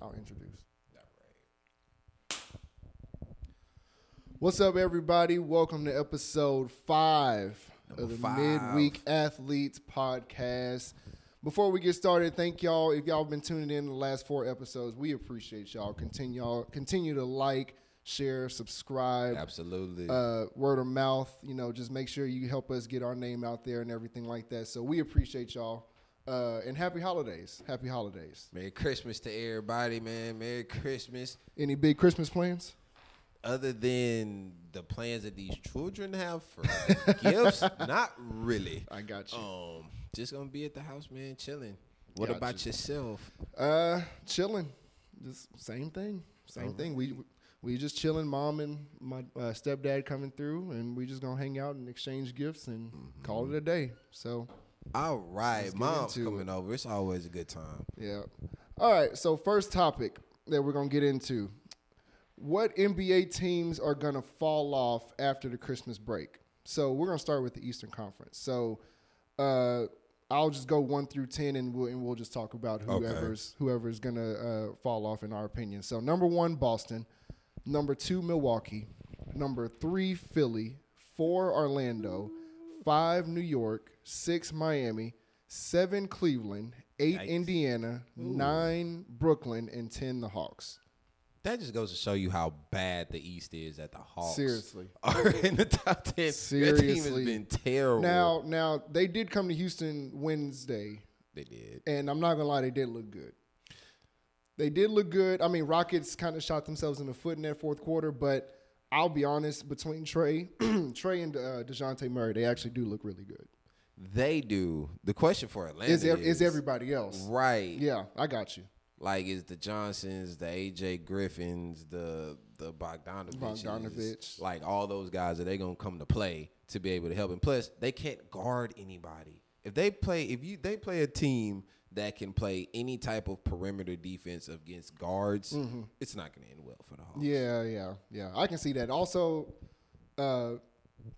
I'll introduce. What's up, everybody? Welcome to episode five Number of the five. Midweek Athletes Podcast. Before we get started, thank y'all. If y'all have been tuning in the last four episodes, we appreciate y'all. Continue y'all continue to like, share, subscribe. Absolutely. uh, word of mouth. You know, just make sure you help us get our name out there and everything like that. So we appreciate y'all. Uh, and happy holidays. Happy holidays. Merry Christmas to everybody, man. Merry Christmas. Any big Christmas plans? Other than the plans that these children have for gifts, not really. I got you. Um, just gonna be at the house, man, chilling. What Got about you. yourself? Uh, chilling. Just same thing. Same thing. We we just chilling. Mom and my uh, stepdad coming through, and we just gonna hang out and exchange gifts and call it a day. So All right, mom's coming over. It's always a good time. Yeah. All right. So first topic that we're gonna get into: what NBA teams are gonna fall off after the Christmas break? So we're gonna start with the Eastern Conference. So uh, I'll just go one through ten, and we'll and we'll just talk about Okay. whoever's whoever's gonna uh, fall off in our opinion. So number one, Boston. Number two, Milwaukee. Number three, Philly. Four, Orlando. Five, New York. Six, Miami. Seven, Cleveland. Eight, Yikes. Indiana. Nine, Brooklyn. And ten, the Hawks. That just goes to show you how bad the East is that the Hawks Seriously. are in the top ten. Seriously, Their team has been terrible. Now, now they did come to Houston Wednesday, they did. and I'm not gonna lie, they did look good. They did look good. I mean, Rockets kind of shot themselves in the foot in that fourth quarter, but I'll be honest, between Trae, Trae and uh, Dejounte Murray, they actually do look really good. They do. The question for Atlanta Is, is, ev- is everybody else? right? Yeah, I got you. Like is the Johnsons, the AJ Griffins, the the Bogdanovich, Bogdanovich. like all those guys are they gonna come to play to be able to help? And plus, they can't guard anybody. If they play, if you they play a team that can play any type of perimeter defense against guards, it's not gonna end well for the Hawks. Mm-hmm. Yeah, yeah, yeah. I can see that. Also, uh,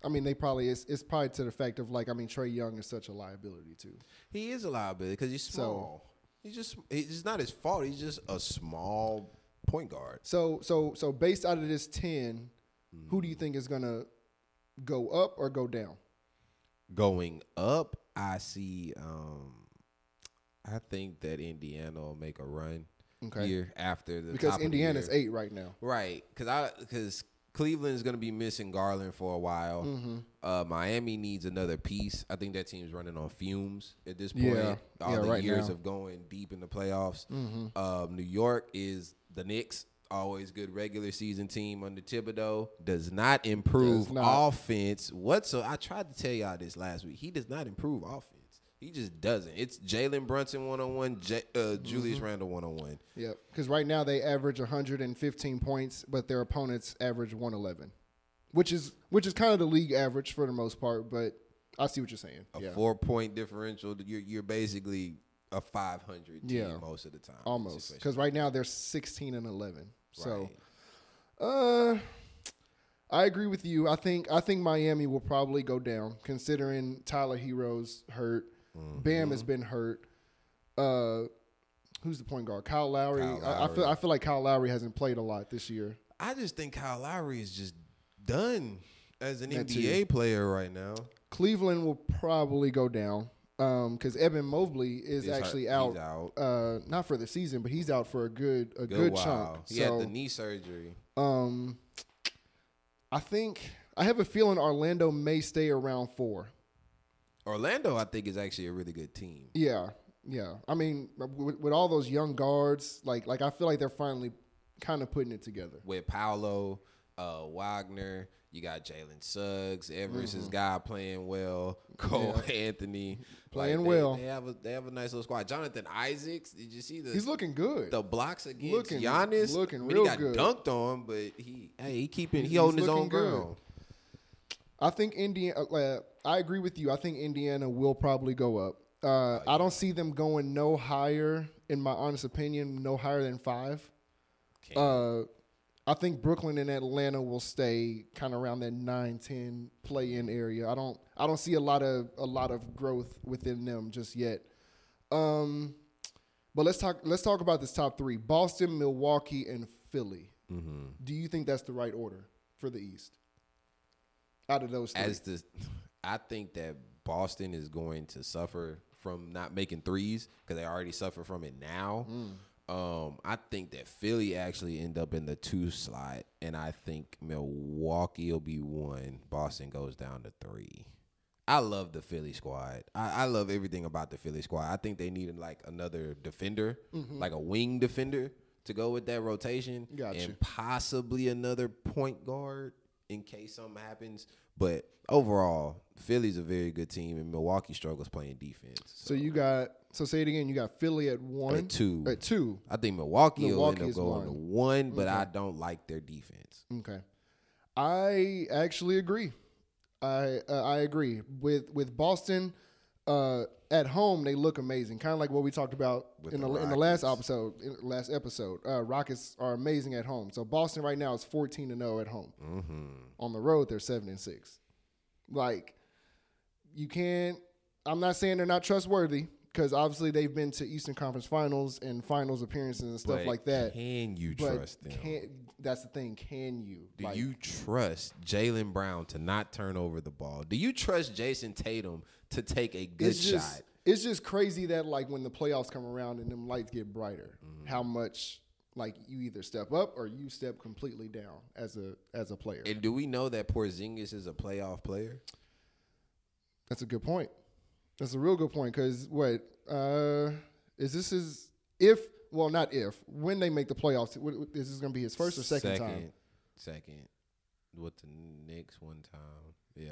I mean, they probably it's, it's probably to the fact of like, I mean, Trae Young is such a liability too. he is a liability because he's So- small. he's just it's not his fault. He's just a small point guard. So, so, so based out of this ten, who do you think is gonna go up or go down? going up, I see. Um, I think that Indiana will make a run Okay. here after the Because top of the Indiana's year. eight right now. right? Because I because Cleveland's going to be missing Garland for a while. Mm-hmm. Uh, Miami needs another piece. I think that team's running on fumes at this point. Yeah. All Yeah, the right years now. of going deep in the playoffs. Mm-hmm. Um, New York is the Knicks. Always good regular season team under Thibodeau. Does not improve Does not. offense whatsoever. I tried to tell y'all this last week. He does not improve offense. He just doesn't. It's Jalen Brunson one on one, Julius Mm-hmm. Randle one on one. Yep. Because right now they average 115 points, but their opponents average 111, which is which is kind of the league average for the most part. But I see what you're saying. A yeah. four point differential. You're you're basically a five hundred team Yeah. most of the time. Almost. Because right now they're 16 and 11. So. Right. Uh, I agree with you. I think I think Miami will probably go down, considering Tyler Herro's hurt. Bam Mm-hmm. has been hurt. Uh, who's the point guard? Kyle Lowry. Kyle I, I feel I feel like Kyle Lowry hasn't played a lot this year. I just think Kyle Lowry is just done as an That NBA too. player right now. Cleveland will probably go down because Evan Mobley is He's hurt- actually he's out. out. Uh, not for the season, but he's out for a good a good, while. chunk. He so, had the knee surgery. um, I think I have a feeling Orlando may stay around four. Orlando, I think, is actually a really good team. Yeah, yeah. I mean, with, with all those young guards, like like I feel like they're finally kind of putting it together. With Paolo, uh, Wagner, you got Jalen Suggs, Everest, Mm-hmm. guy playing well, Cole Anthony Playing Like, they- well. They have a they have a nice little squad. Jonathan Isaacs, did you see the He's looking good. the blocks against Looking- Giannis? looking I mean, real he got good. dunked on, but he hey he keeping he He's holding his own good. ground. I think Indiana. Uh, I agree with you. I think Indiana will probably go up. Uh, I don't see them going no higher, in my honest opinion, no higher than five. Can't- Uh, I think Brooklyn and Atlanta will stay kind of around that 9-10 play-in area. I don't. I don't see a lot of a lot of growth within them just yet. Um, But let's talk. Let's talk about this top three: Boston, Milwaukee, and Philly. Mm-hmm. Do you think that's the right order for the East? Out of those three, As the, I think that Boston is going to suffer from not making threes because they already suffer from it now. Mm. Um, I think that Philly actually end up in the two slot, and I think Milwaukee will be one. Boston goes down to three. I love the Philly squad. I, I love everything about the Philly squad. I think they needed like another defender, Mm-hmm. like a wing defender, to go with that rotation, Gotcha. and possibly another point guard in case something happens. But overall, Philly's a very good team, and Milwaukee struggles playing defense. so you got. So say it again. You got Philly at one, At two. At two. I think Milwaukee, Milwaukee will end up going to one. one, but I don't like their defense. Okay, I actually agree. I uh, I agree with with Boston. Uh, at home, they look amazing, kind of like what we talked about With in the, the in the last episode. Last episode, uh, Rockets are amazing at home. So Boston right now is fourteen and zero at home. Mm-hmm. On the road, they're seven and six. Like you can't. I'm not saying they're not trustworthy because obviously they've been to Eastern Conference Finals and Finals appearances and stuff But like that. Can you But trust them? can't, that's the thing. Can you? Do Like, you trust Jaylen Brown to not turn over the ball? Do you trust Jayson Tatum to take a good it's just shot? it's just crazy that like when the playoffs come around and them lights get brighter, Mm-hmm. how much like you either step up or you step completely down as a as a player. And do we know that Porzingis is a playoff player? That's a good point. That's a real good point because what uh, is this is if well not if when they make the playoffs what, what- is this going to be his first or second, time? Second, with the Knicks one time, yeah.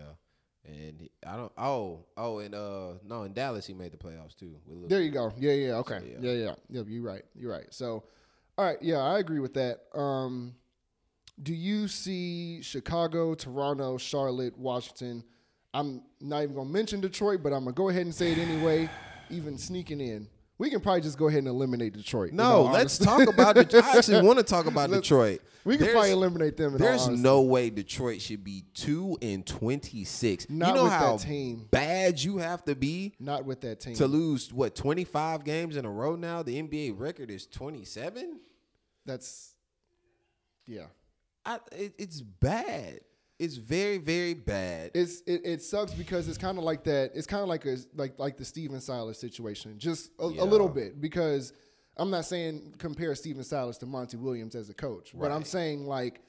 And he- I don't. Oh, oh, and uh, no, in Dallas he made the playoffs too. There you go. Yeah, yeah, okay. yeah. yeah, yeah, yeah. You're right. You're right. So, all right, yeah, I agree with that. Um, do you see Chicago, Toronto, Charlotte, Washington? I'm not even gonna mention Detroit, but I'm gonna go ahead and say it anyway. Even sneaking in, we can probably just go ahead and eliminate Detroit. No, let's talk about. Detroit. I actually want to talk about Let's- Detroit. We can There's- probably eliminate them. In There's no way Detroit should be two and twenty six. Not you know with that how team. bad you have to be not with that team. to lose what twenty five games in a row. Now the NBA record is twenty seven. That's yeah. I, it, it's bad. It's very very bad. It's it, it sucks because it's kind of like that. It's kind of like a like like the Stephen Silas situation, just a, Yeah. a little bit. Because I'm not saying compare Stephen Silas to Monty Williams as a coach, but I'm saying like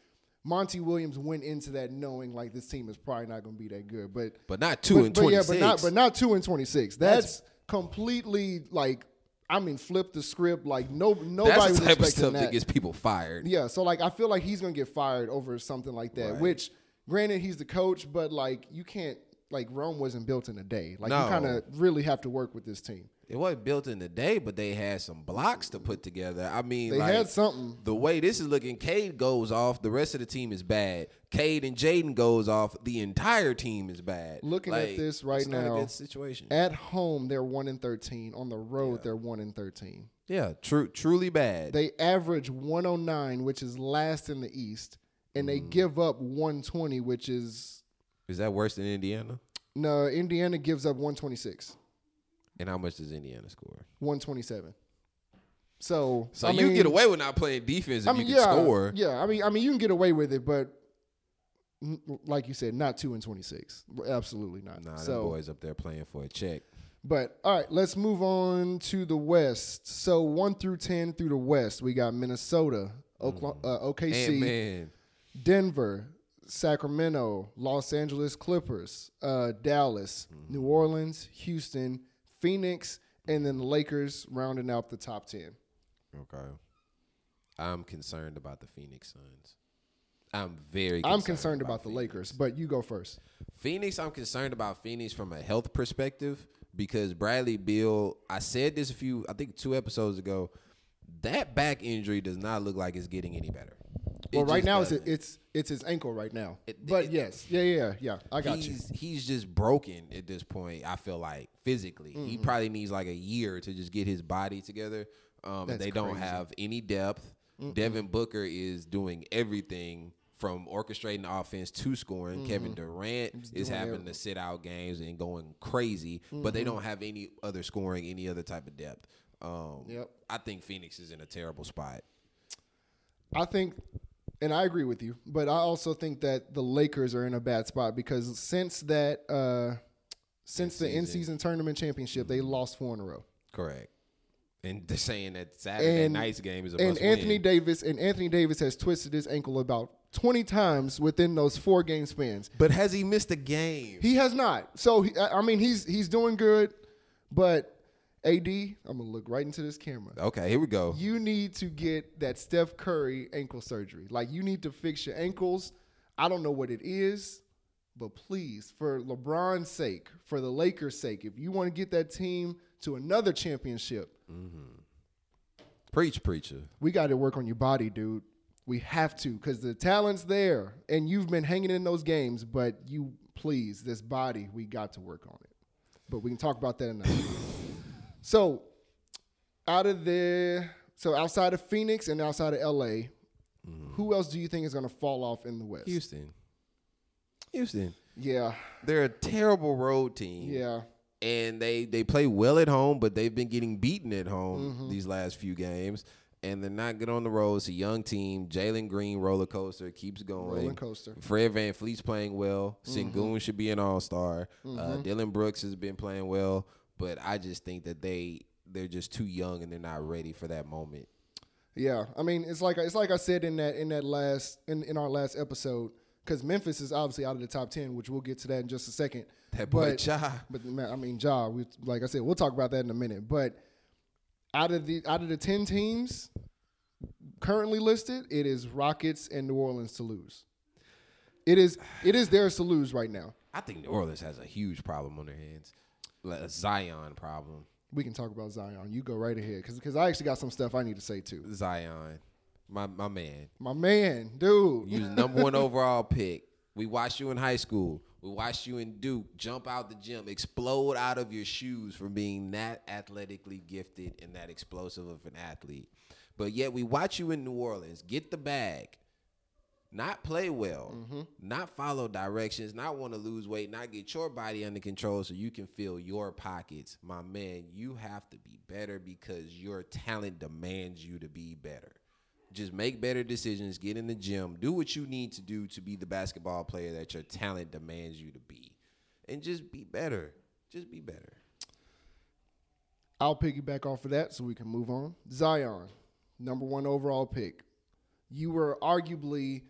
Monty Williams went into that knowing like this team is probably not going to be that good. But but not two but, and twenty yeah, but not but not two and twenty six. That's, That's- completely like I mean flip the script. Like no nobody That's the type of expecting stuff that. that gets people fired. Yeah, so like I feel like he's gonna get fired over something like that. Right. Which, granted, he's the coach, but like you can't like Rome wasn't built in a day. Like No. you kind of really have to work with this team. It wasn't built in a day, but they had some blocks to put together. I mean, They like, had something. the way this is looking, Cade goes off. The rest of the team is bad. Cade and Jaden goes off. The entire team is bad. Looking at this right now, situation. At home, they're one in thirteen. On the road, they're one in thirteen. yeah, true, truly bad. They average 109, which is last in the East, and they Mm. give up 120, which is is that worse than Indiana? no. Indiana gives up 126, And how much does Indiana score? 127. So, So I you mean- get away with not playing defense if I mean, you can yeah, score. yeah. I mean, I mean, you can get away with it, but like you said, not two and twenty six. Absolutely not. Nah, so, boys up there playing for a check. but all right, let's move on to the West. So one through ten through the West, we got Minnesota, Oklahoma, uh, And OKC, man, Denver, Sacramento, Los Angeles Clippers, uh, Dallas, New Orleans, Houston, Phoenix, and then the Lakers rounding out the top ten. okay. I'm concerned about the Phoenix Suns. I'm very. I'm concerned about, the Lakers, but you go first. Phoenix, I'm concerned about Phoenix from a health perspective because Bradley Beal, I said this a few, I think two episodes ago, that back injury does not look like it's getting any better. Well, right now it's it's it's his ankle right now. It- but it- yes, yeah, yeah, yeah. I got you. he's, He's just broken at this point. I feel like physically, he Mm-hmm. probably needs like a year to just get his body together. Um, they don't crazy. have any depth. Devin Booker is doing everything from orchestrating the offense to scoring. Kevin Durant is Mm-hmm. having everything. to sit out games and going crazy, but they don't have any other scoring, any other type of depth. Um, Yep. I think Phoenix is in a terrible spot. I think, and I agree with you, but I also think that the Lakers are in a bad spot because since that, uh, since the In-season. in-season tournament championship, they lost four in a row. Correct. And they're saying that Saturday And- night's game is a And must Anthony win. Davis and Anthony Davis has twisted his ankle about twenty times within those four game spans. But has he missed a game? He has not. So he, I I mean, he's he's doing good, but AD, I'm gonna look right into this camera. okay, here we go. You need to get that Steph Curry ankle surgery. Like you need to fix your ankles. I don't know what it is, but please, for LeBron's sake, for the Lakers' sake, if you want to get that team to another championship, mm-hmm. Preach, preacher. we got to work on your body, dude. We have to because the talent's there, and you've been hanging in those games. But you, please, this body, we got to work on it. But we can talk about that another. so, out of the so outside of Phoenix and outside of LA, who else do you think is going to fall off in the West? Houston. Houston. Yeah, They're a terrible road team. yeah, and they they play well at home, but they've been getting beaten at home Mm-hmm. these last few games, and they're not good on the road. It's a young team. Jalen Green roller coaster keeps going. roller coaster. Mm-hmm. Fred VanVleet's playing well. Sengun should be an all star. Uh, Dillon Brooks has been playing well, but I just think that they they're just too young and they're not ready for that moment. Yeah, I mean it's like it's like I said in that in that last in, in our last episode because Memphis is obviously out of the top ten, which we'll get to that in just a second. That boy But- Ja. But man, I mean, Ja, we, like I said, we'll talk about that in a minute. But out of the out of the ten teams currently listed, it is Rockets and New Orleans to lose. It is it is theirs to lose right now. I think New Orleans has a huge problem on their hands, like a Zion problem. We can talk about Zion. You go right ahead because cause I actually got some stuff I need to say too. Zion, my my man. My man, dude. You number one overall pick. We watched you in high school. We watched you in Duke jump out the gym, explode out of your shoes from being that athletically gifted and that explosive of an athlete. But yet we watch you in New Orleans get the bag, not play well, mm-hmm. not follow directions, not want to lose weight, not get your body under control so you can fill your pockets. My man, you have to be better because your talent demands you to be better. Just make better decisions, get in the gym, do what you need to do to be the basketball player that your talent demands you to be. And just be better. Just be better. I'll piggyback off of that so we can move on. Zion, number one overall pick. You were arguably,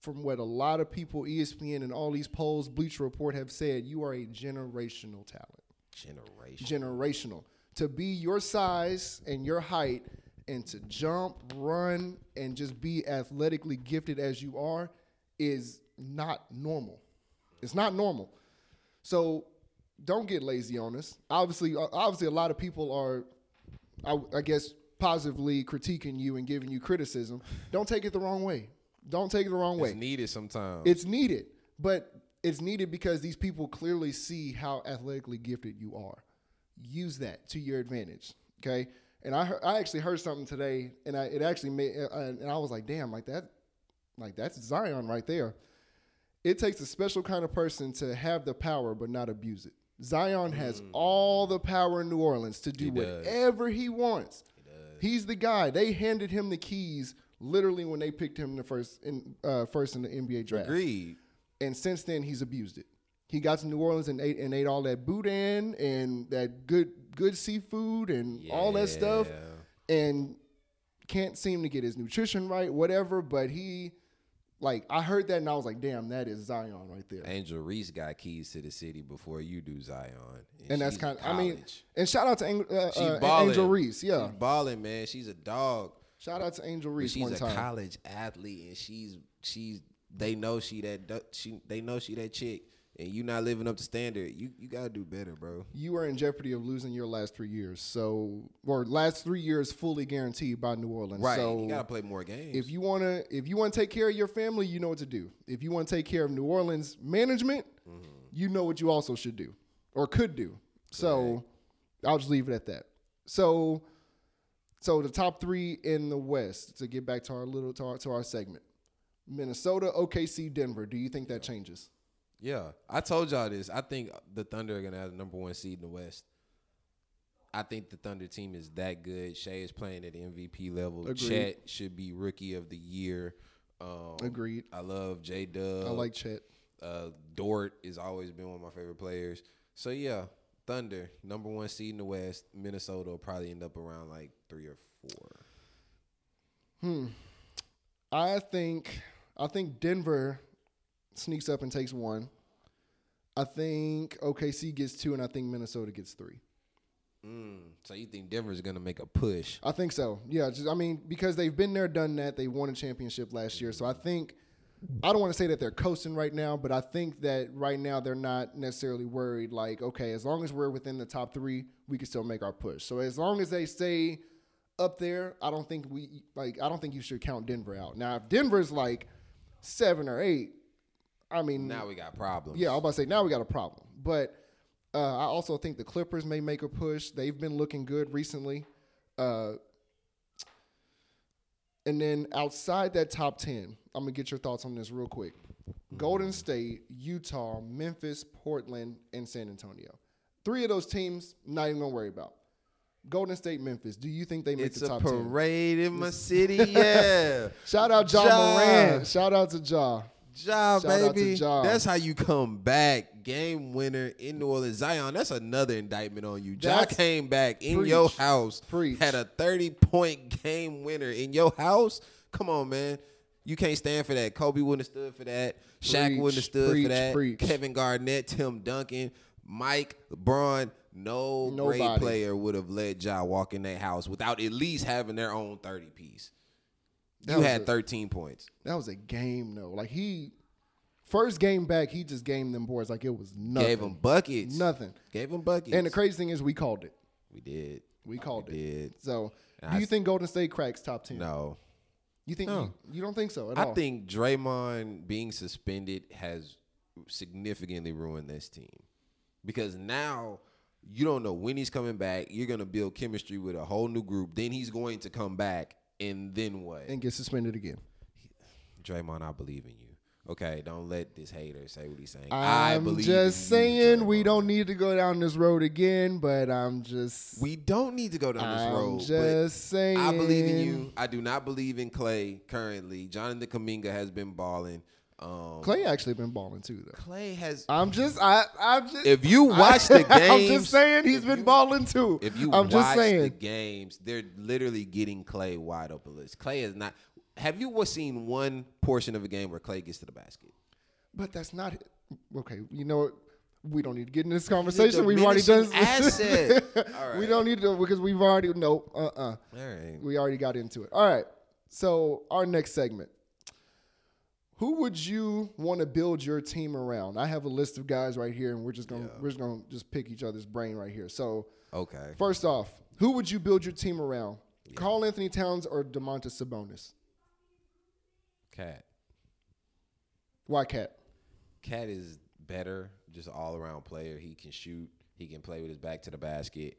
from what a lot of people, ESPN and all these polls, Bleacher Report have said, you are a generational talent. Generation. Generational. To be your size and your height and to jump, run, and just be athletically gifted as you are is not normal. It's not normal. So don't get lazy on us. Obviously, obviously, a lot of people are, I, I guess, positively critiquing you and giving you criticism. Don't take it the wrong way. Don't take it the wrong way. It's needed sometimes. It's needed, but it's needed because these people clearly see how athletically gifted you are. Use that to your advantage. Okay. And I heard, I actually heard something today, and I it actually made and I was like, damn, like that, like that's Zion right there. It takes a special kind of person to have the power but not abuse it. Zion has mm. all the power in New Orleans to do He whatever he wants. He's the guy. They handed him the keys literally when they picked him the first in uh, first in the NBA draft. Agreed. And since then, he's abused it. He got to New Orleans and ate and ate all that boudin and that good good seafood and all that stuff, and can't seem to get his nutrition right, whatever. But he, like, I heard that and I was like, damn, that is Zion right there. Angel Reese got keys to the city before you do Zion. And that's kind of, I mean, and shout out to Ang- uh, uh. Angel Reese, yeah. She's balling, man. She's a dog. Shout out to Angel Reese she's one a time. college athlete, and she's she's they know she that she they know she that chick, and you not living up to standard. You you gotta do better, bro. you are in jeopardy of losing your last three years. So, or last three years fully guaranteed by New Orleans. Right, So you gotta play more games. if you want to if you want to take care of your family you know what to do if you want to take care of new orleans management Mm-hmm. you know what you also should do or could do so i'll just leave it at that so so the top three in the west to get back to our little to our, to our segment minnesota okc denver do you think that changes yeah, I told y'all this. I think the Thunder are gonna have the number one seed in the West. I think the Thunder team is that good. Shai is playing at the MVP level. Agreed. Chet should be rookie of the year. Um, Agreed. I love J Dub. I like Chet. uh, Dort has always been one of my favorite players. So yeah, Thunder number one seed in the West. Minnesota will probably end up around like three or four. Hmm. I think I think Denver sneaks up and takes one. I think OKC gets two, and I think Minnesota gets three. Mm, so you think Denver's gonna make a push? I think so. Yeah, just I mean because they've been there, done that. They won a championship last year, so I think I don't want to say that they're coasting right now, but I think that right now they're not necessarily worried. Like, okay, as long as we're within the top three, we can still make our push. So as long as they stay up there, I don't think we like. I don't think you should count Denver out. Now, if Denver's like seven or eight, I mean, Now we got problems. yeah, I'm about to say now we got a problem. But uh, I also think the Clippers may make a push. They've been looking good recently. Uh, and then outside that top ten, I'm gonna get your thoughts on this real quick. Golden State, Utah, Memphis, Portland, and San Antonio. Three of those teams, not even gonna worry about. Golden State, Memphis. Do you think they make it's the a top ten? parade in my city. Yeah, Shout out Ja, Ja. Morant. Shout out to Ja. Job, Shout baby. Ja. That's how you come back. Game winner in New Orleans. Zion, that's another indictment on you. Ja That's- came back in Preach. your house, Preach. had a 30 point game winner in your house. Come on, man. You can't stand for that. Kobe wouldn't have stood for that. Shaq Preach, wouldn't have stood preach, for that. preach. Kevin Garnett, Tim Duncan, Mike, LeBron. No great Nobody. player would have let Ja walk in that house without at least having their own 30 piece. You had a- 13 points. That was a game though. Like he first game back, he just gamed them boards like it was nothing. Gave them buckets. nothing. Gave them buckets. And the crazy thing is, we called it. we did. We called We it. did. So, And do I you think Golden State cracks top ten? No. You think No. you, you don't think so at I all? think Draymond being suspended has significantly ruined this team. Because now you don't know when he's coming back. You're going to build chemistry with a whole new group. Then he's going to come back. And then what? and get suspended again. Draymond, I believe in you. Okay, don't let this hater say what he's saying. I I'm believe just in you, saying we don't need to go down this road again, but I'm just We don't need to go down this I'm road. just saying I believe in you. I do not believe in Clay currently. Jonathan Kuminga has been balling. Um, Clay actually been balling too though. Clay has. I'm just I I'm just If you watch the games, I'm just saying he's been you- balling too. If you I'm watch the games, they're literally getting Clay wide open. List. Clay is not. Have you seen one portion of a game where Clay gets to the basket? But that's not okay. You know what? We don't need to get in this conversation. We've already done. asset. All We don't need to because we've already no. Uh uh All right. We already got into it. All right. So our next segment. Who would you want to build your team around? I have a list of guys right here, and we're just gonna we're just gonna just pick each other's brain right here. So Okay. first off, who would you build your team around? Karl-Anthony Towns or Domantas Sabonis? Cat. Why cat? Cat is better, just all around player. He can shoot. He can play with his back to the basket.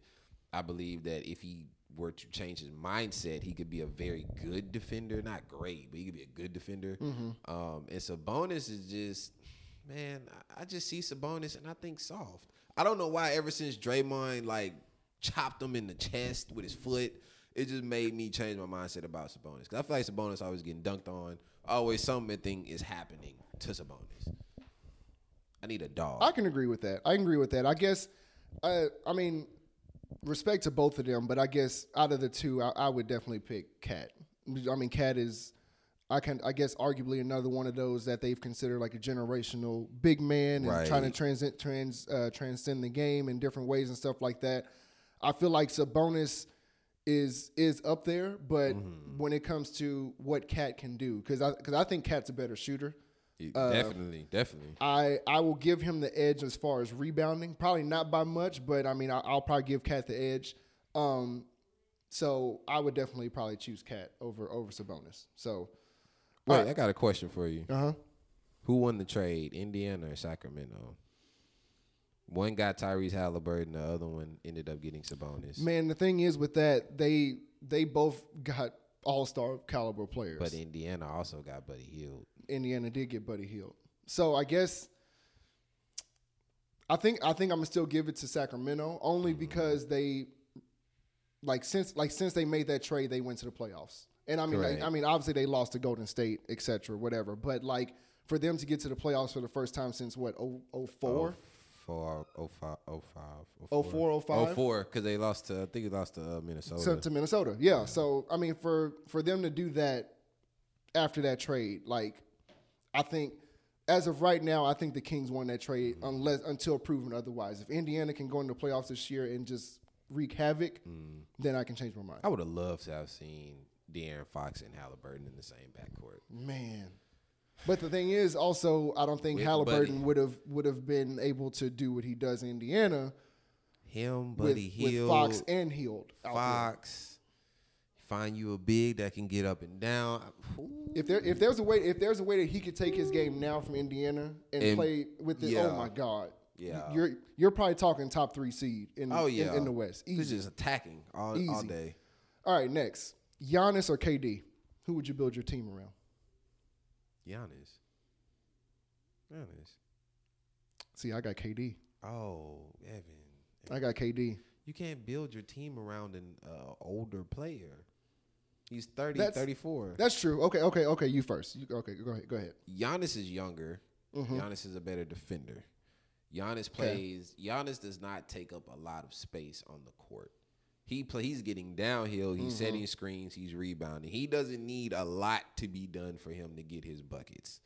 I believe that if he were to change his mindset, he could be a very good defender. Not great, but he could be a good defender. Um, and Sabonis is just, man, I- I just see Sabonis and I think soft. I don't know why. Ever since Draymond like chopped him in the chest with his foot, it just made me change my mindset about Sabonis. Because I feel like Sabonis always getting dunked on. Always something is happening to Sabonis. I need a dog. I can agree with that. I can agree with that. I guess, uh, I mean, respect to both of them, but I guess out of the two, I, I would definitely pick Cat. I mean, Cat is, I can, I guess, arguably another one of those that they've considered like a generational big man and Right. trying to transcend, trans, uh, transcend the game in different ways and stuff like that. I feel like Sabonis is is up there, but Mm-hmm. when it comes to what Cat can do, because I because I think Cat's a better shooter. Uh, definitely, definitely. I I will give him the edge as far as rebounding. Probably not by much, but I mean I, I'll probably give Cat the edge. Um, so I would definitely probably choose Cat over over Sabonis. So, Wait, I got a question for you. uh huh. Who won the trade, Indiana or Sacramento? One got Tyrese Halliburton, the other one ended up getting Sabonis. Man, the thing is with that they they both got all star caliber players. But Indiana also got Buddy Hield. Indiana did get Buddy Hield. So I guess I think I think I'm gonna still give it to Sacramento only mm-hmm. because they like since like since they made that trade, they went to the playoffs. And I mean, like. I mean, obviously they lost to Golden State, etc., cetera, whatever. But like for them to get to the playoffs for the first time since what, oh, oh four? Oh Four, oh five, oh five, Oh four, oh five? oh four, because they lost to I think they lost to uh, Minnesota. to, to Minnesota. Yeah. So I mean, for for them to do that after that trade, like I think as of right now, I think the Kings won that trade unless until proven otherwise. If Indiana can go into the playoffs this year and just wreak havoc, then I can change my mind. I would have loved to have seen De'Aaron Fox and Halliburton in the same backcourt. Man. But the thing is, also, I don't think With Halliburton would have would have been able to do what he does in Indiana Him, with, Buddy with Fox and Hield. Fox. Find you a big that can get up and down. Ooh. If there if there's a way if there's a way that he could take his game now from Indiana and, And- play with this, oh yeah. oh my God, Yeah. you're you're probably talking top three seed in Oh yeah, in, the West. He's Easy. just attacking all, all day. All right, next, Giannis or KD, who would you build your team around? Giannis. Giannis. See, I got KD. Oh, Evan. I got KD. You can't build your team around an uh, older player. He's 30, That's- 34. That's true. Okay, okay, okay. You first. You, okay, go ahead. Go ahead. Giannis is younger. Mm-hmm. Giannis is a better defender. Giannis plays. Giannis does not take up a lot of space on the court. He play. He's getting downhill. He's Mm-hmm. setting screens. He's rebounding. He doesn't need a lot to be done for him to get his buckets.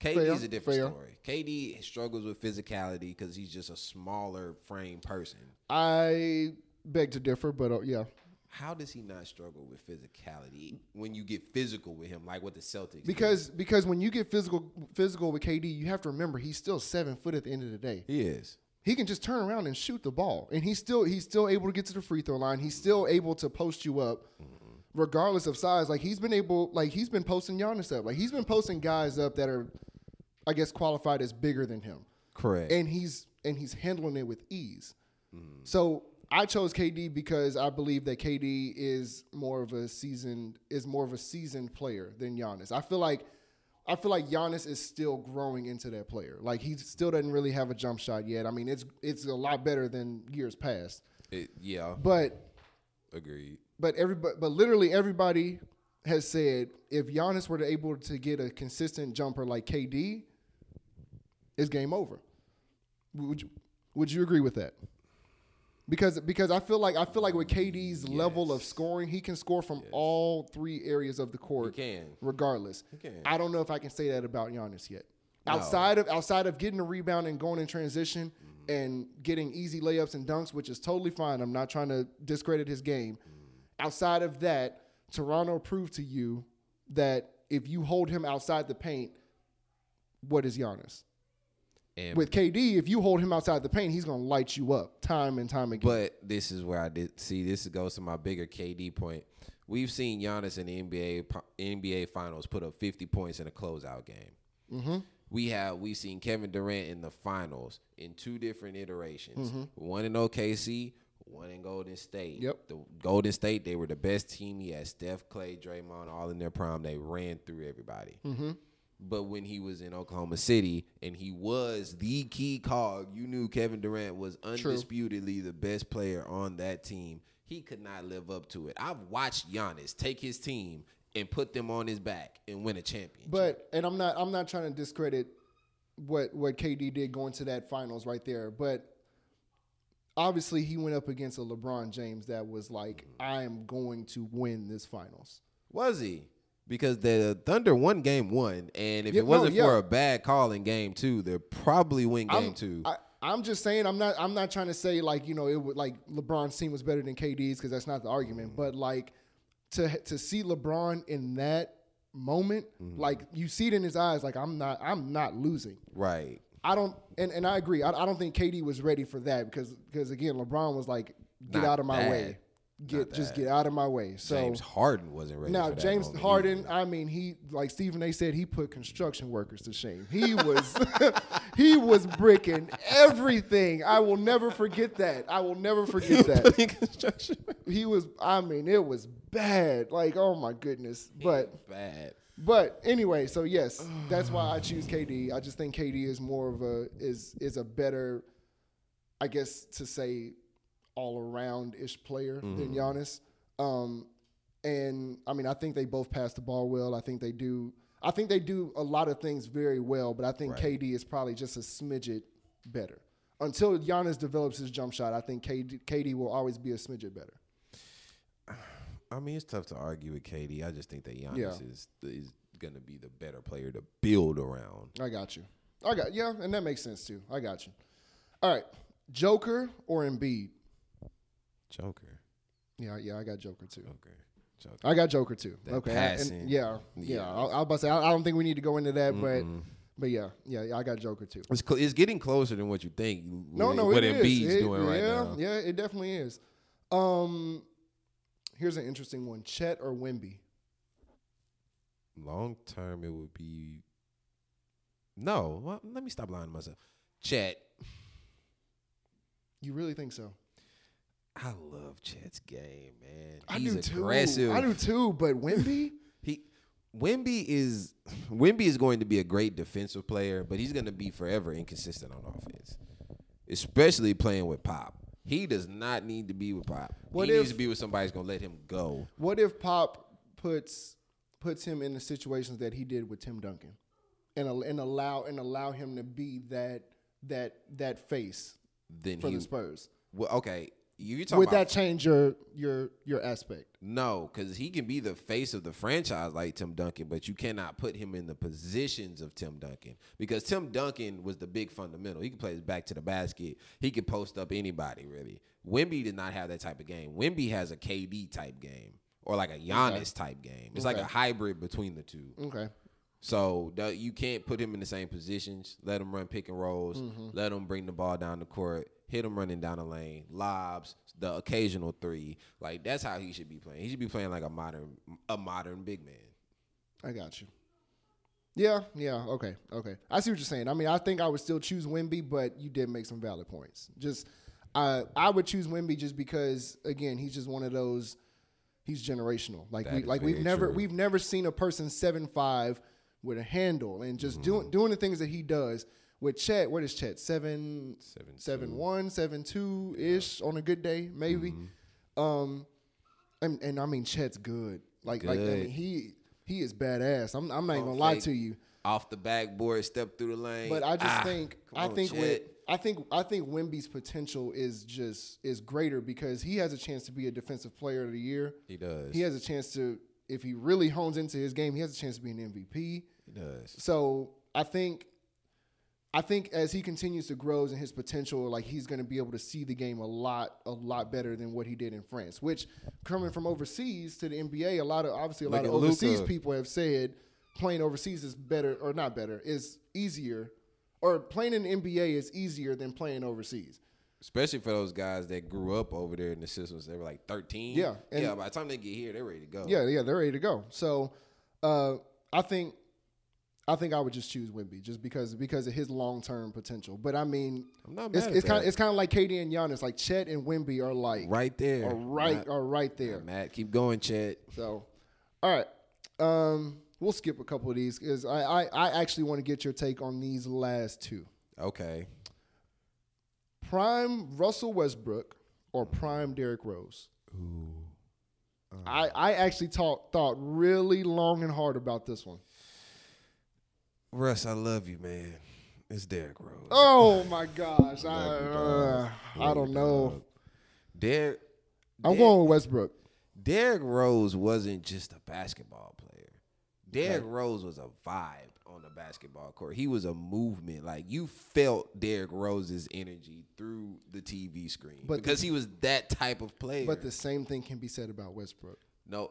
KD Fair, is a different fair. story. KD struggles with physicality because he's just a smaller frame person. I beg to differ, but uh, yeah, How does he not struggle with physicality when you get physical with him, like with the Celtics? because because when you get physical physical with KD, you have to remember he's still seven foot at the end of the day. he is. He can just turn around and shoot the ball, and he's still he's still able to get to the free throw line. He's still able to post you up, regardless of size. Like he's been able, like he's been posting Giannis up. Like he's been posting guys up that are, I guess, qualified as bigger than him, Correct. and he's and he's handling it with ease. So I chose KD because I believe that KD is more of a seasoned is more of a seasoned player than Giannis. I feel like I feel like Giannis is still growing into that player. Like he still doesn't really have a jump shot yet. I mean, it's it's a lot better than years past. It- yeah, But agreed. but everybody but literally everybody has said if Giannis were to able to get a consistent jumper like KD, it's game over. Would you, would you agree with that? Because because I feel like I feel like with KD's level of scoring, he can score from all three areas of the court. He can. regardless. He can. I don't know if I can say that about Giannis yet. No. Outside of outside of getting a rebound and going in transition Mm-hmm. and getting easy layups and dunks, which is totally fine. I'm not trying to discredit his game. Mm. Outside of that, Toronto proved to you that if you hold him outside the paint, what is Giannis? And With KD, if you hold him outside the paint, he's gonna light you up time and time again. but this is where I did see this goes to my bigger KD point. We've seen Giannis in the NBA NBA Finals put up 50 points in a closeout game. Mm-hmm. We have we've seen Kevin Durant in the finals in two different iterations. Mm-hmm. One in OKC, one in Golden State. Yep. The Golden State, they were the best team. He had Steph, Clay, Draymond, all in their prime. They ran through everybody. Mm-hmm. But when he was in Oklahoma City and he was the key cog, you knew Kevin Durant was undisputedly the best player on that team. He could not live up to it. I've watched Giannis take his team and put them on his back and win a championship. But and I'm not I'm not trying to discredit what what KD did going to that finals right there, but obviously he went up against a LeBron James that was like I am going to win this finals. was he? Because the Thunder won game one, and if Yeah, it wasn't no, yeah. for a bad call in game two, they'll probably win game I'm, two. I, I'm just saying I'm not I'm not trying to say like you know it would like LeBron's team was better than KD's because that's not the argument. But like to to see LeBron in that moment, mm-hmm. like you see it in his eyes, like I'm not I'm not losing. right. I don't, and, and I agree. I, I don't think KD was ready for that because because again, LeBron was like, "Get Not out of my way, get just get out of my way." So James Harden wasn't ready. now James moment Harden. I mean, he like Stephen A. said, he put construction workers to shame. He was he was bricking everything. I will never forget that. I will never forget that. He was. I mean, it was bad. Like, oh my goodness. But bad. but anyway, so yes, that's why I choose KD. I just think KD is more of a is is a better, I guess to say, all around ish player Mm-hmm. than Giannis. Um, and I mean, I think they both pass the ball well. I think they do. I think they do a lot of things very well, but I think Right. KD is probably just a smidget better. Until Giannis develops his jump shot, I think KD, KD will always be a smidget better. I mean, it's tough to argue with KD. I just think that Giannis Yeah. is is going to be the better player to build around. I got you. I got yeah, and that makes sense too. I got you. All right, Joker or Embiid? Joker. Yeah, yeah, I got Joker too. Joker. Joker. I got Joker too. That okay, I- and yeah, yeah. Yeah. I, I was about say I, I don't think we need to go into that, but Mm-mm. but yeah, yeah, yeah, I got Joker too. It's, cl- it's getting closer than what you think. No, what- no, what it is. Embiid's It- doing right yeah, now. Yeah, it definitely is. Um, here's an interesting one: Chet or Wemby? Long term, it would be. No, well, let me stop lying to myself. Chet, You really think so? I love Chet's game, man. I He's do too. aggressive. I do too. But Wemby, He Wemby is Wemby is going to be a great defensive player, but he's going to be forever inconsistent on offense, especially playing with Pop. He does not need to be with Pop. What he if- needs to be with somebody who's going to let him go. what if Pop puts puts him in the situations that he did with Tim Duncan, and and allow and allow him to be that that that face Then for he the Spurs? well, okay. You talking Would about that change your your your aspect? No, because he can be the face of the franchise like Tim Duncan, but you cannot put him in the positions of Tim Duncan because Tim Duncan was the big fundamental. He could play his back to the basket. He could post up anybody really. Wemby did not have that type of game. Wemby has a KD type game or like a Giannis type game. It's like a hybrid between the two. Okay. So you can't put him in the same positions. Let him run pick and rolls. Mm-hmm. Let him bring the ball down the court. Hit him running down the lane. Lobs, the occasional three. Like that's how he should be playing. He should be playing like a modern, a modern big man. I got you. Yeah, yeah, okay, okay. I see what you're saying. I mean, I think I would still choose Wemby, but you did make some valid points. Just, uh, I would choose Wemby just because, again, he's just one of those. He's generational. Like That we like we've never, true. we've never seen a person seven five with a handle and just Mm-hmm. doing doing the things that he does. With Chet, what is Chet? Seven, Seven, seven two. one, seven two ish on a good day, maybe. Mm-hmm. Um, and, and I mean Chet's good. Like like I mean, he he is badass. I'm I'm not even gonna lie to you, Off the backboard, step through the lane. but I just Ah, think I on, think Chet. with I think I think Wemby's potential is just is greater because he has a chance to be a defensive player of the year. he does. He has a chance to if he really hones into his game, he has a chance to be an MVP. He does. So I think I think as he continues to grow in his potential, like he's going to be able to see the game a lot, a lot better than what he did in France. Which, coming from overseas to the NBA, a lot of obviously a lot of overseas Luka. people have said playing overseas is better or not better is easier, or playing in the NBA is easier than playing overseas. Especially for those guys that grew up over there in the systems. They were like 13. Yeah, yeah, by the time they get here, they're ready to go. Yeah, yeah, they're ready to go. So, uh, I think, I think I would just choose Wemby just because because of his long term potential. But I mean, I'm not it's mad it's kind that. it's kind of like KD and Giannis. Like Chet and Wemby are like right there. are right Matt, are right there. Matt, keep going, Chet. So, all right, um, we'll skip a couple of these because I, I I actually want to get your take on these last two. Okay. Prime Russell Westbrook or prime Derrick Rose. Ooh. I I actually talk, thought really long and hard about this one. Russ, I love you, man. It's Derrick Rose. Oh my gosh, I uh. I don't know. Derrick. I'm Derrick- going with Westbrook. Derrick Rose wasn't just a basketball player. Derrick Rose was a vibe on the basketball court. He was a movement. Like you felt Derrick Rose's energy through the TV screen But because he was that type of player. But the same thing can be said about Westbrook. No,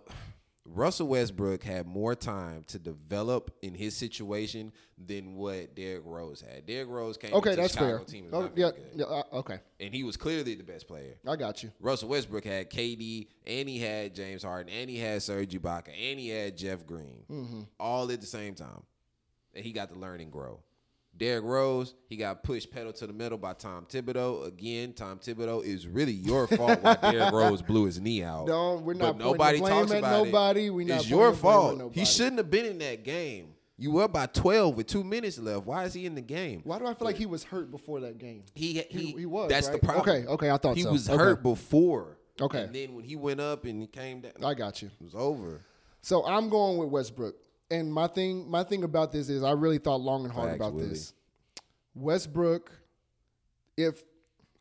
Russell Westbrook had more time to develop in his situation than what Derrick Rose had. Derrick Rose came Okay, that's Chicago fair. team Oh, yeah, yeah, uh, okay, and he was clearly the best player. I got you. Russell Westbrook had KD, and he had James Harden, and he had Serge Ibaka, and he had Jeff Green, Mm-hmm. all at the same time, and he got to learn and grow. Derrick Rose, he got pushed pedal to the metal by Tom Thibodeau. Again, Tom Thibodeau is really your fault why Derrick Rose blew his knee out. No, we're not But nobody blame talks at about nobody. it. We not it's your the blame at fault. He shouldn't have been in that game. You up by twelve with two minutes left. Why is he in the game? Why do I feel like he was hurt before that game? He he, He- he was, That's right? the problem. Okay, okay, I thought he so. was Okay. hurt before. Okay. and then when he went up and he came down, I got you. it was over. So I'm going with Westbrook. And my thing, my thing about this is, I really thought long and hard Facts, about Willie. this. Westbrook, if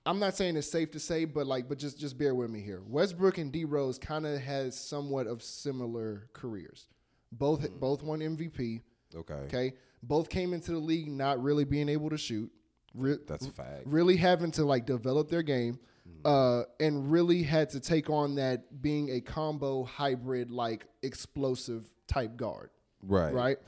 I'm not saying it's safe to say, but like, but just just bear with me here. Westbrook and D Rose kind of has somewhat of similar careers. Both Mm-hmm. both won MVP. Okay, Okay, both came into the league not really being able to shoot. Re- that's a fact. really having to like develop their game uh, and really had to take on that being a combo hybrid like explosive type guard Right, right?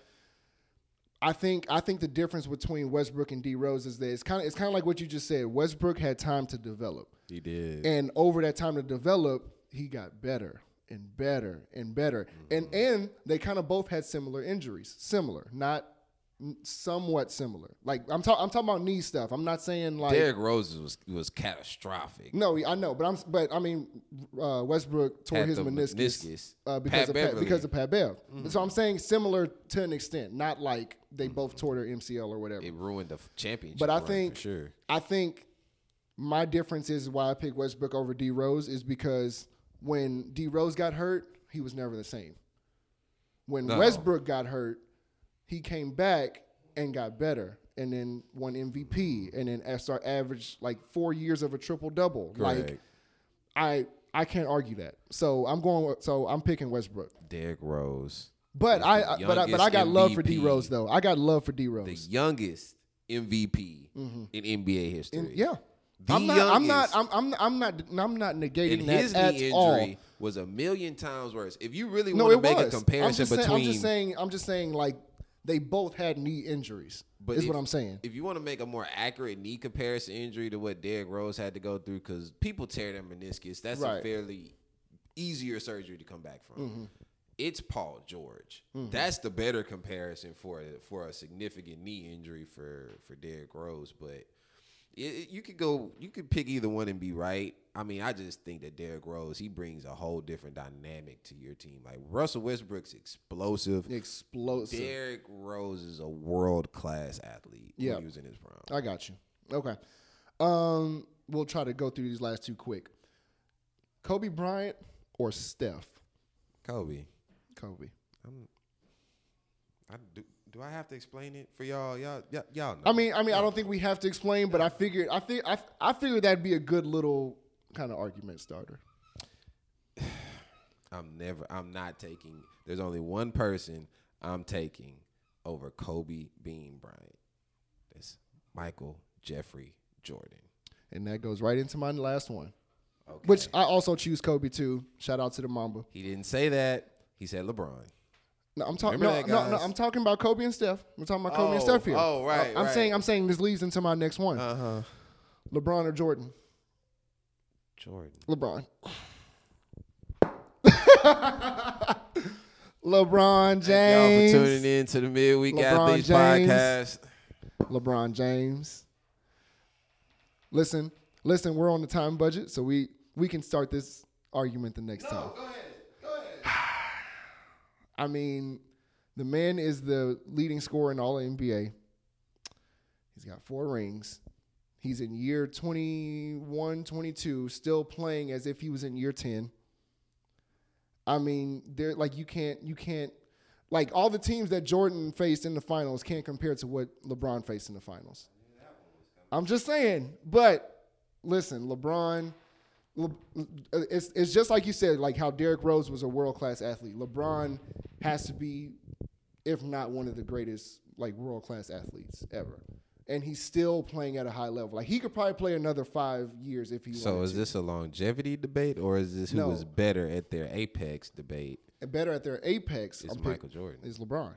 I think i think the difference between westbrook and d rose is that it's kind of it's kind of like what you just said. Westbrook had time to develop. He did. and over that time to develop he got better and better and better. And mm-hmm. and they kind of both had similar injuries similar not somewhat similar like i'm talking i'm talking about knee stuff i'm not saying like Derrick Rose was was catastrophic. no, I know, but I'm, but I mean, uh, Westbrook tore Had his meniscus, meniscus. Uh, because Pat of Pat, Beverley. Mm-hmm. because of Pat Bev. So I'm saying similar to an extent, not like they both tore their MCL or whatever. It ruined the championship. But I think sure. I think my difference is why I picked Westbrook over D Rose is because when D Rose got hurt, he was never the same. When No. Westbrook got hurt, he came back and got better, and then won MVP, and then start average like four years of a triple double. Like I I can't argue that. So I'm going. So I'm picking Westbrook. Derrick Rose, But I, I but I, but I got love for D Rose though. I got love for D Rose. the youngest MVP in NBA history. Mm-hmm. Yeah. The I'm not, I'm not. I'm, I'm. I'm not. I'm not negating and that his at knee all. injury was a million times worse. If you really No, want to make was. a comparison I'm just saying, between, I'm just saying. I'm just saying. Like they both had knee injuries. But is if- what I'm saying. If you want to make a more accurate knee comparison injury to what Derrick Rose had to go through, because people tear their meniscus, that's a Right. Mm-hmm. fairly easier surgery to come back from. It's Paul George. That's the better comparison for for a significant knee injury for for Derrick Rose. But it, you could go, you could pick either one and be right. I mean, I just think that Derrick Rose he brings a whole different dynamic to your team. Like Russell Westbrook's explosive. Explosive. Derrick Rose is a world class athlete Yeah. when he was in his prime. I got you. Okay. Um, we'll try to go through these last two quick. Kobe Bryant or Steph? Kobe, Kobe. I, do, do I have to explain it for y'all? Y'all, y'all, y'all know. I mean, I mean, I don't think we have to explain, but I figured, I think, I, I figured that'd be a good little kind of argument starter. I'm never. I'm not taking. There's only one person I'm taking over Kobe Bean Bryant. That's Michael Jeffrey Jordan. And that goes right into my last one, Okay. which I also choose Kobe too. Shout out to the Mamba. he didn't say that. He said LeBron. No, I'm talking. No, no, no. I'm talking about Kobe and Steph. We're talking about Kobe and Oh, Steph here. oh, right, I'm right. saying. I'm saying this leads into my next one. Uh huh. LeBron or Jordan? Jordan. LeBron. LeBron Thank y'all for tuning James. in to the Midweek LeBron Athletes James. podcast. LeBron James. Listen, listen. We're on the time budget, so we we can start this argument the next time. Go ahead. Go ahead. I mean, the man is the leading scorer in all NBA. He's got four rings. He's in year 21, 22, still playing as if he was in year 10. I mean, they're like you can't you can't like all the teams that Jordan faced in the finals can't compare to what LeBron faced in the finals. I'm just saying, but listen, LeBron Le- Uh, it's it's just like you said, like how Derrick Rose was a world class athlete. LeBron has to be, if not one of the greatest, like world class athletes ever, and he's still playing at a high level. Like he could probably play another five years if he So is to. this a longevity debate, or is this who No. was better at their apex debate? And better at their apex. Is I'm pick- Michael Jordan. is LeBron.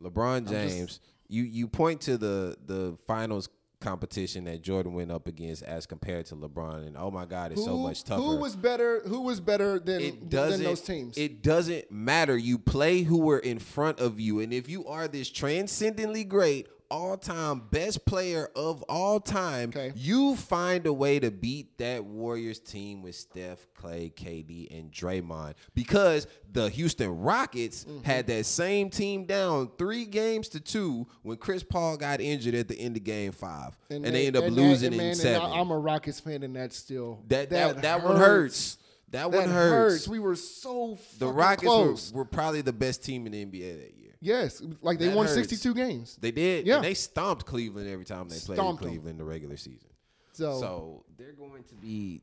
LeBron just- James, you you point to the the finals competition that Jordan went up against as compared to LeBron, and oh my God, it's so much tougher. Who was better? Who was better than than those teams? It doesn't matter. You play who are in front of you, and if you are this transcendently great, all-time best player of all time, Okay. you find a way to beat that Warriors team with Steph, Klay, KD, and Draymond because the Houston Rockets Mm-hmm. had that same team down three games to two when Chris Paul got injured at the end of Game Five, and, they ended up and losing and man, in and seven. I, am a Rockets fan, and that's still that that that, one hurts. That, That one hurts. We were so the Rockets were, were probably the best team in the NBA that year. Yes, like they That won hurts. 62 games. They did. Yeah. And they stomped Cleveland every time they played in Stomped 'em. Cleveland in the regular season. So, So they're going to be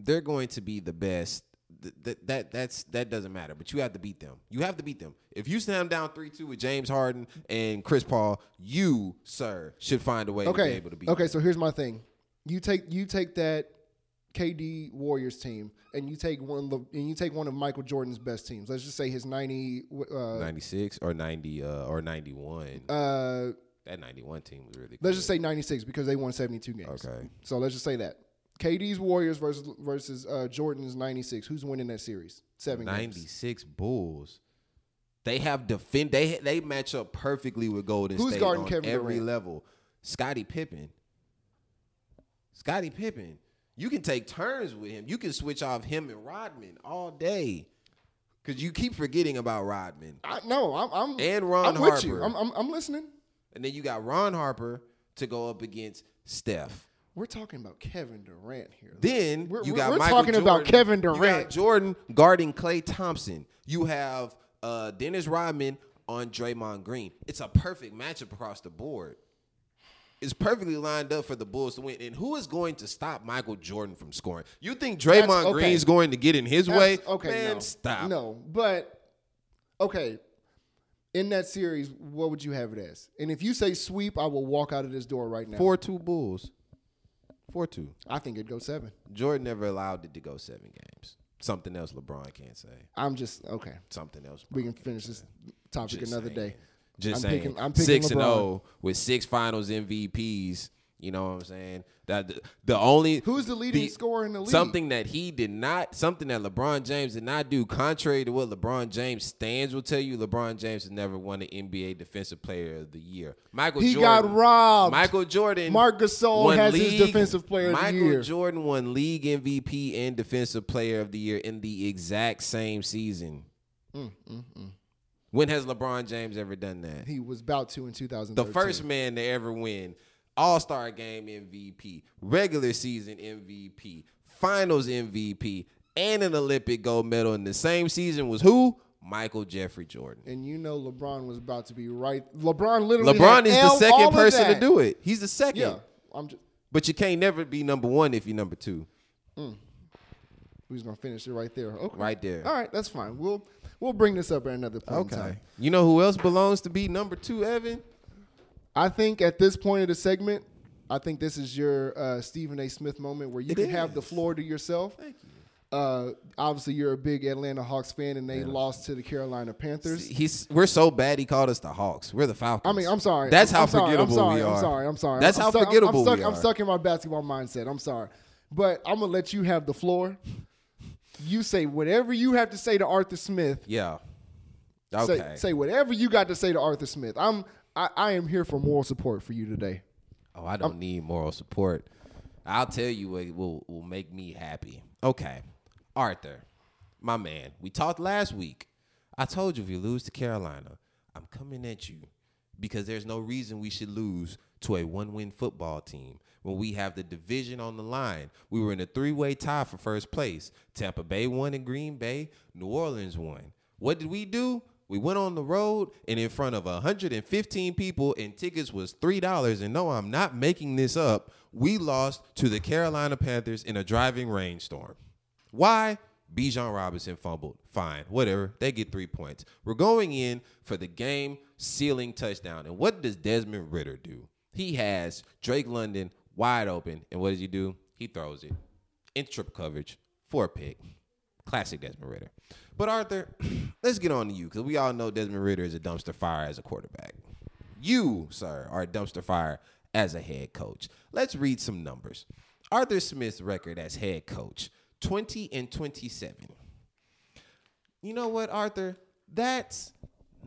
they're going to be the best. Th- th- that that's that doesn't matter, but you have to beat them. You have to beat them. If you stand down three two with James Harden and Chris Paul, you sir should find a way to be okay, able to beat. okay. them. So here's my thing. You take you take that KD Warriors team, and you take one of the, and you take one of Michael Jordan's best teams. Let's just say his 90. Uh, ninety six or ninety uh, or ninety one. uh, that ninety one team was really. let's just say 96 because they won 72 games. Okay. So let's just say that KD's Warriors versus versus uh, Jordan's 96. Who's winning that series? Seven ninety games. Bulls. They have defend. They they match up perfectly with Golden Who's State guarding on Kevin every Durant? level. Scottie Pippen. Scottie Pippen. You can take turns with him. You can switch off him and Rodman all day. Cause you keep forgetting about Rodman. I, no, I'm I'm And Ron I'm with you. I'm, I'm I'm listening. And then you got Ron Harper to go up against Steph. We're talking about Kevin Durant here. Then We're- you got we're Michael talking about Jordan. Kevin You got Durant. Jordan guarding Klay Thompson. You have uh, Dennis Rodman on Draymond Green. It's a perfect matchup across the board. It's perfectly lined up for the Bulls to win. And who is going to stop Michael Jordan from scoring? You think Draymond That's- okay. Green's going to get in his way? Okay, Man, no. stop. No, but okay. In that series, what would you have it as? And if you say sweep, I will walk out of this door right now. 4 2 Bulls. 4 2. I think it'd go seven. Jordan never allowed it to go seven games. Something else LeBron can't say. I'm just okay. Something else. We LeBron can can't finish this topic Just another saying. day. Just I'm saying. picking- I'm picking six and zero with six Finals MVPs. You know what I'm saying? That the, the only Who's the leading scorer in the league? Something that he did not, something that LeBron James did not do, contrary to what LeBron James stands will tell you. LeBron James has never won an NBA Defensive Player of the Year. Michael He Jordan, got robbed. Michael Jordan, Marc Gasol has his Defensive Player of the Year. Michael Jordan won League MVP and Defensive Player of the Year in the exact same season. Mm, When has LeBron James ever done that? He was about to in 2013. the first man to ever win All Star Game MVP, regular season MVP, Finals MVP, and an Olympic gold medal in the same season was who? Michael Jeffrey Jordan. And you know LeBron was about to be right. LeBron literally. LeBron is the L all second person to do it. He's the second. Yeah, I'm just. But you can't never be number one if you're number two. Mm. We was gonna finish it right there. Okay. Right there. All right, that's fine. We'll we'll bring this up at another point. Okay. You know who else belongs to be number two, Evan? I think at this point of the segment, I think this is your uh, Stephen A. Smith moment where you It can have the floor to yourself. Thank you. Uh, obviously, you're a big Atlanta Hawks fan, and they lost to the Carolina Panthers. He's we're so bad he called us the Hawks. We're the Falcons. I mean, I'm sorry. That's how I'm sorry, forgettable I'm sorry, we are. I'm sorry. I'm sorry. That's I'm how forgettable I'm stuck, we I'm stuck in my basketball mindset. I'm sorry, but I'm gonna let you have the floor. You say whatever you have to say to Arthur Smith. Yeah. Say, Okay. say whatever you got to say to Arthur Smith. I'm I, I am here for moral support for you today. Oh, I don't need moral support. I'll tell you what will will make me happy. Okay, Arthur, my man. We talked last week. I told you if you lose to Carolina, I'm coming at you because there's no reason we should lose to a one-win football team when we have the division on the line. We were in a three-way tie for first place. Tampa Bay won and Green Bay, New Orleans won. What did we do? We went on the road and in front of 115 people and tickets was $3 and no I'm not making this up. We lost to the Carolina Panthers in a driving rainstorm. Why? Bijan Robinson fumbled. Fine, whatever. They get 3 points. We're going in for the game sealing touchdown. And what does Desmond Ridder do? He has Drake London wide open and what does he do? He throws it in trip coverage for a pick. Classic Desmond Ridder. But Arthur, let's get on to you because we all know Desmond Ridder is a dumpster fire as a quarterback. You, sir, are a dumpster fire as a head coach. Let's read some numbers. Arthur Smith's record as head coach 20 and 27. You know what, Arthur? That's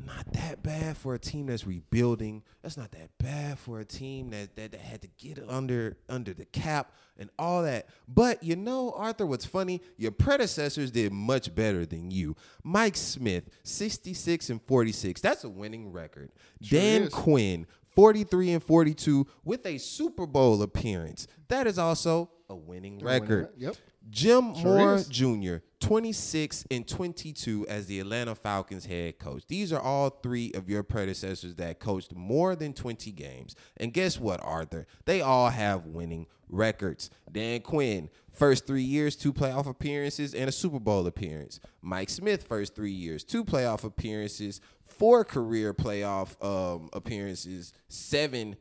not that bad for a team that's rebuilding. That's not that bad for a team that, that, that had to get under under the cap and all that. But you know, Arthur, what's funny? Your predecessors did much better than you. Mike Smith, 66 and 46. That's a winning record. Sure Dan is. Quinn, 43 and 42 with a Super Bowl appearance. That is also a winning record. Yep. Jim Sure Mora is. Jr., 26 and 22 as the Atlanta Falcons head coach. These are all three of your predecessors that coached more than 20 games. And guess what, Arthur? They all have winning records. Dan Quinn, first three years, two playoff appearances and a Super Bowl appearance. Mike Smith, first three years, two playoff appearances, four career playoff um, appearances, seven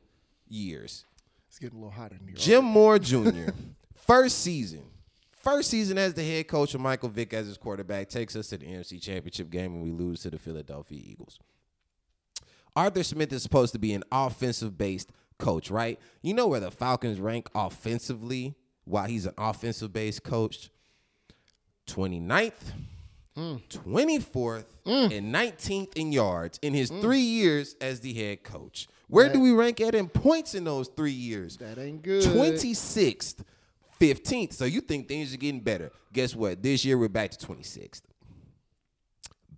years. It's getting a little hot in here. Jim Mora Jr. first season, first season as the head coach of Michael Vick as his quarterback takes us to the NFC Championship game and we lose to the Philadelphia Eagles. Arthur Smith is supposed to be an offensive based coach, right? You know where the Falcons rank offensively while he's an offensive based coach? 29th, 24th, mm. mm. and 19th in yards in his mm. three years as the head coach. Where do we rank at in points in those three years? That ain't good. 26th, 15th. So you think things are getting better. Guess what? This year we're back to 26th.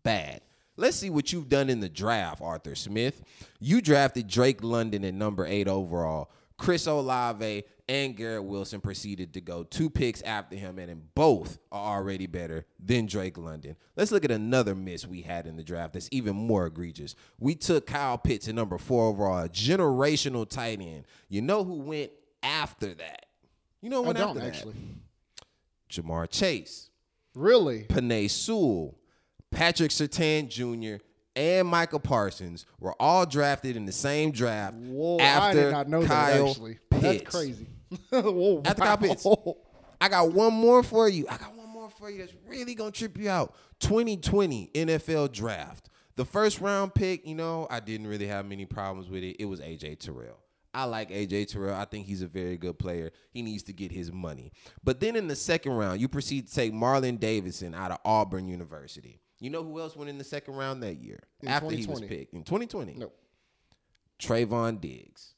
Bad. Let's see what you've done in the draft, Arthur Smith. You drafted Drake London at number eight overall. Chris Olave and Garrett Wilson proceeded to go two picks after him, and both are already better than Drake London. Let's look at another miss we had in the draft that's even more egregious. We took Kyle Pitts at number four overall, a generational tight end. You know who went after that? You know who I don't actually. Ja'Marr Chase. Really? Penei Sewell, Patrick Surtain Jr., and Michael Parsons were all drafted in the same draft Whoa, after I did not know Kyle that actually. Pitts. That's crazy. Whoa, After Kyle Pitts. I got one more for you. I got one more for you that's really gonna trip you out. 2020 NFL draft. The first round pick, you know, I didn't really have many problems with it. It was AJ Terrell. I like AJ Terrell. I think he's a very good player. He needs to get his money. But then in the second round, you proceed to take Marlon Davidson out of Auburn University. You know who else went in the second round that year In after he was picked in 2020? Nope. Trevon Diggs,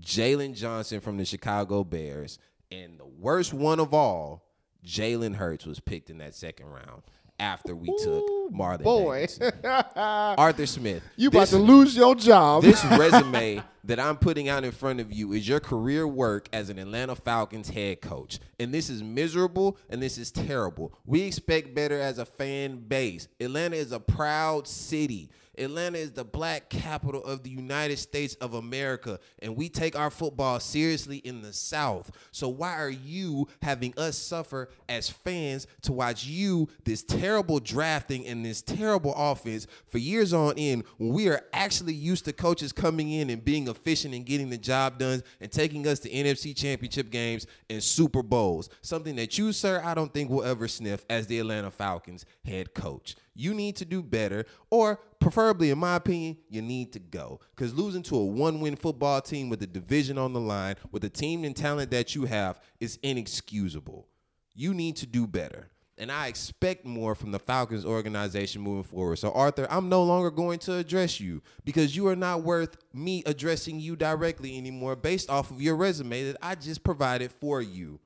Jaylon Johnson from the Chicago Bears, and the worst one of all, Jalen Hurts was picked in that second round after we took Marlon Boy, Arthur Smith. you about this- to lose your job. this resume that I'm putting out in front of you is your career work as an Atlanta Falcons head coach. And this is miserable and this is terrible. We expect better as a fan base. Atlanta is a proud city. Atlanta is the black capital of the United States of America, and we take our football seriously in the South. So, why are you having us suffer as fans to watch you, this terrible drafting and this terrible offense, for years on end when we are actually used to coaches coming in and being efficient and getting the job done and taking us to NFC championship games and Super Bowls? Something that you, sir, I don't think will ever sniff as the Atlanta Falcons head coach. You need to do better, or preferably, in my opinion, you need to go. Because losing to a one win football team with a division on the line, with the team and talent that you have, is inexcusable. You need to do better. And I expect more from the Falcons organization moving forward. So, Arthur, I'm no longer going to address you because you are not worth me addressing you directly anymore based off of your resume that I just provided for you.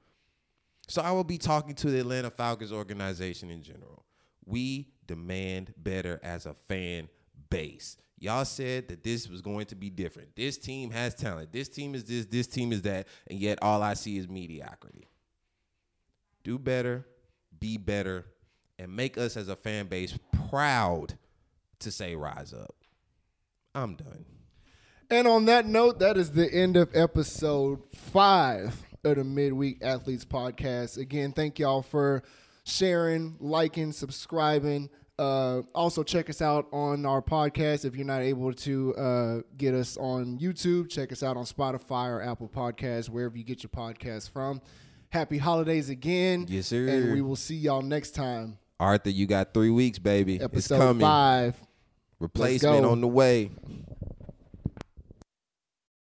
So I will be talking to the Atlanta Falcons organization in general. We demand better as a fan base. Y'all said that this was going to be different. This team has talent. This team is this, this team is that, and yet all I see is mediocrity. Do better, be better, and make us as a fan base proud to say rise up. I'm done. And on that note, that is the end of episode five of the Midweek Athletes Podcast. Again, thank y'all for sharing, liking, subscribing. Uh, also, check us out on our podcast. If you're not able to uh, get us on YouTube, check us out on Spotify or Apple Podcasts, wherever you get your podcast from. Happy holidays again. Yes, sir. And we will see y'all next time. Arthur, you got three weeks, baby. it's Episode coming. five. Replacement on the way.